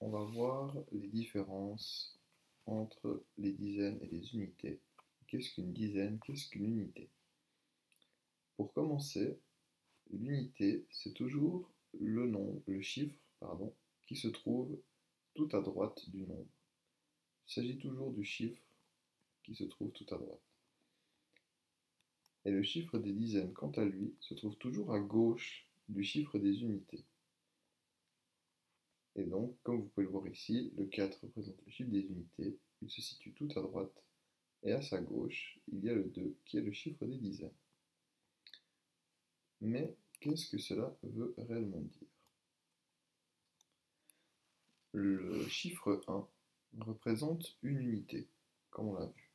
on va voir les différences entre les dizaines et les unités. Qu'est-ce qu'une dizaine? Qu'est-ce qu'une unité? Pour commencer, l'unité, c'est toujours le nombre, le chiffre, pardon, qui se trouve tout à droite du nombre. Il s'agit toujours du chiffre qui se trouve tout à droite. Et le chiffre des dizaines, quant à lui, se trouve toujours à gauche du chiffre des unités. Et donc, comme vous pouvez le voir ici, le 4 représente le chiffre des unités, il se situe tout à droite, et à sa gauche, il y a le 2 qui est le chiffre des dizaines. Mais qu'est-ce que cela veut réellement dire? Le chiffre 1 représente une unité, comme on l'a vu.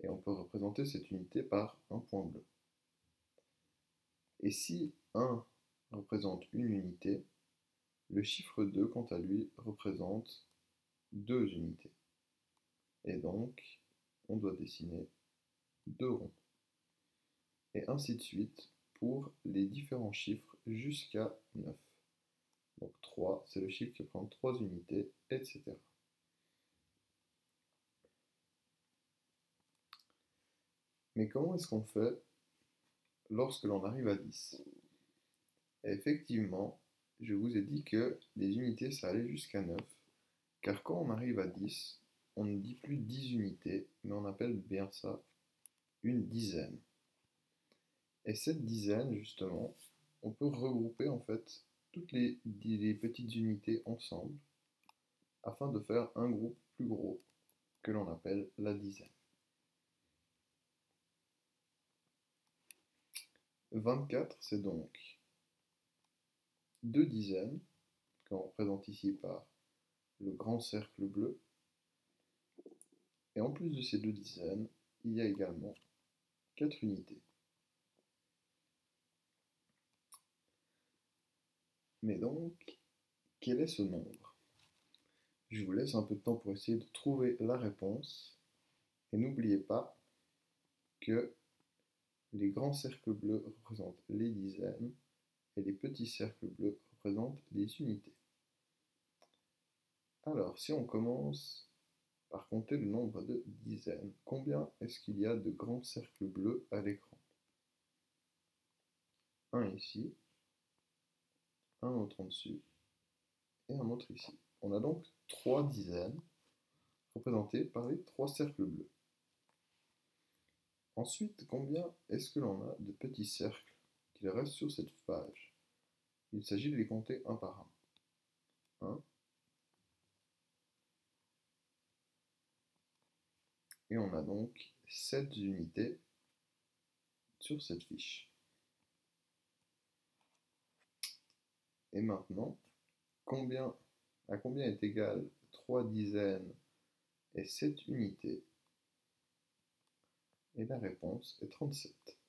Et on peut représenter cette unité par un point bleu. Et si 1 représente une unité, le chiffre 2, quant à lui, représente deux unités. Et donc, on doit dessiner deux ronds. Et ainsi de suite pour les différents chiffres jusqu'à 9. Donc 3, c'est le chiffre qui prend 3 unités, etc. Mais comment est-ce qu'on fait lorsque l'on arrive à 10 Effectivement, je vous ai dit que les unités, ça allait jusqu'à 9, car quand on arrive à 10, on ne dit plus 10 unités, mais on appelle bien ça une dizaine. Et cette dizaine, justement, on peut regrouper en fait toutes les, petites unités ensemble afin de faire un groupe plus gros que l'on appelle la dizaine. 24, c'est donc deux dizaines, qu'on représente ici par le grand cercle bleu. Et en plus de ces deux dizaines, il y a également quatre unités. Mais donc, quel est ce nombre? Je vous laisse un peu de temps pour essayer de trouver la réponse. Et n'oubliez pas que les grands cercles bleus représentent les dizaines et les petits cercles bleus représentent les unités. Alors, si on commence par compter le nombre de dizaines, combien est-ce qu'il y a de grands cercles bleus à l'écran? Un ici, un autre en dessus, et un autre ici. On a donc trois dizaines représentées par les trois cercles bleus. Ensuite, combien est-ce que l'on a de petits cercles reste sur cette page. Il s'agit de les compter un par un. 1. Et on a donc 7 unités sur cette fiche. Et maintenant, à combien est égal 3 dizaines et 7 unités? Et la réponse est 37.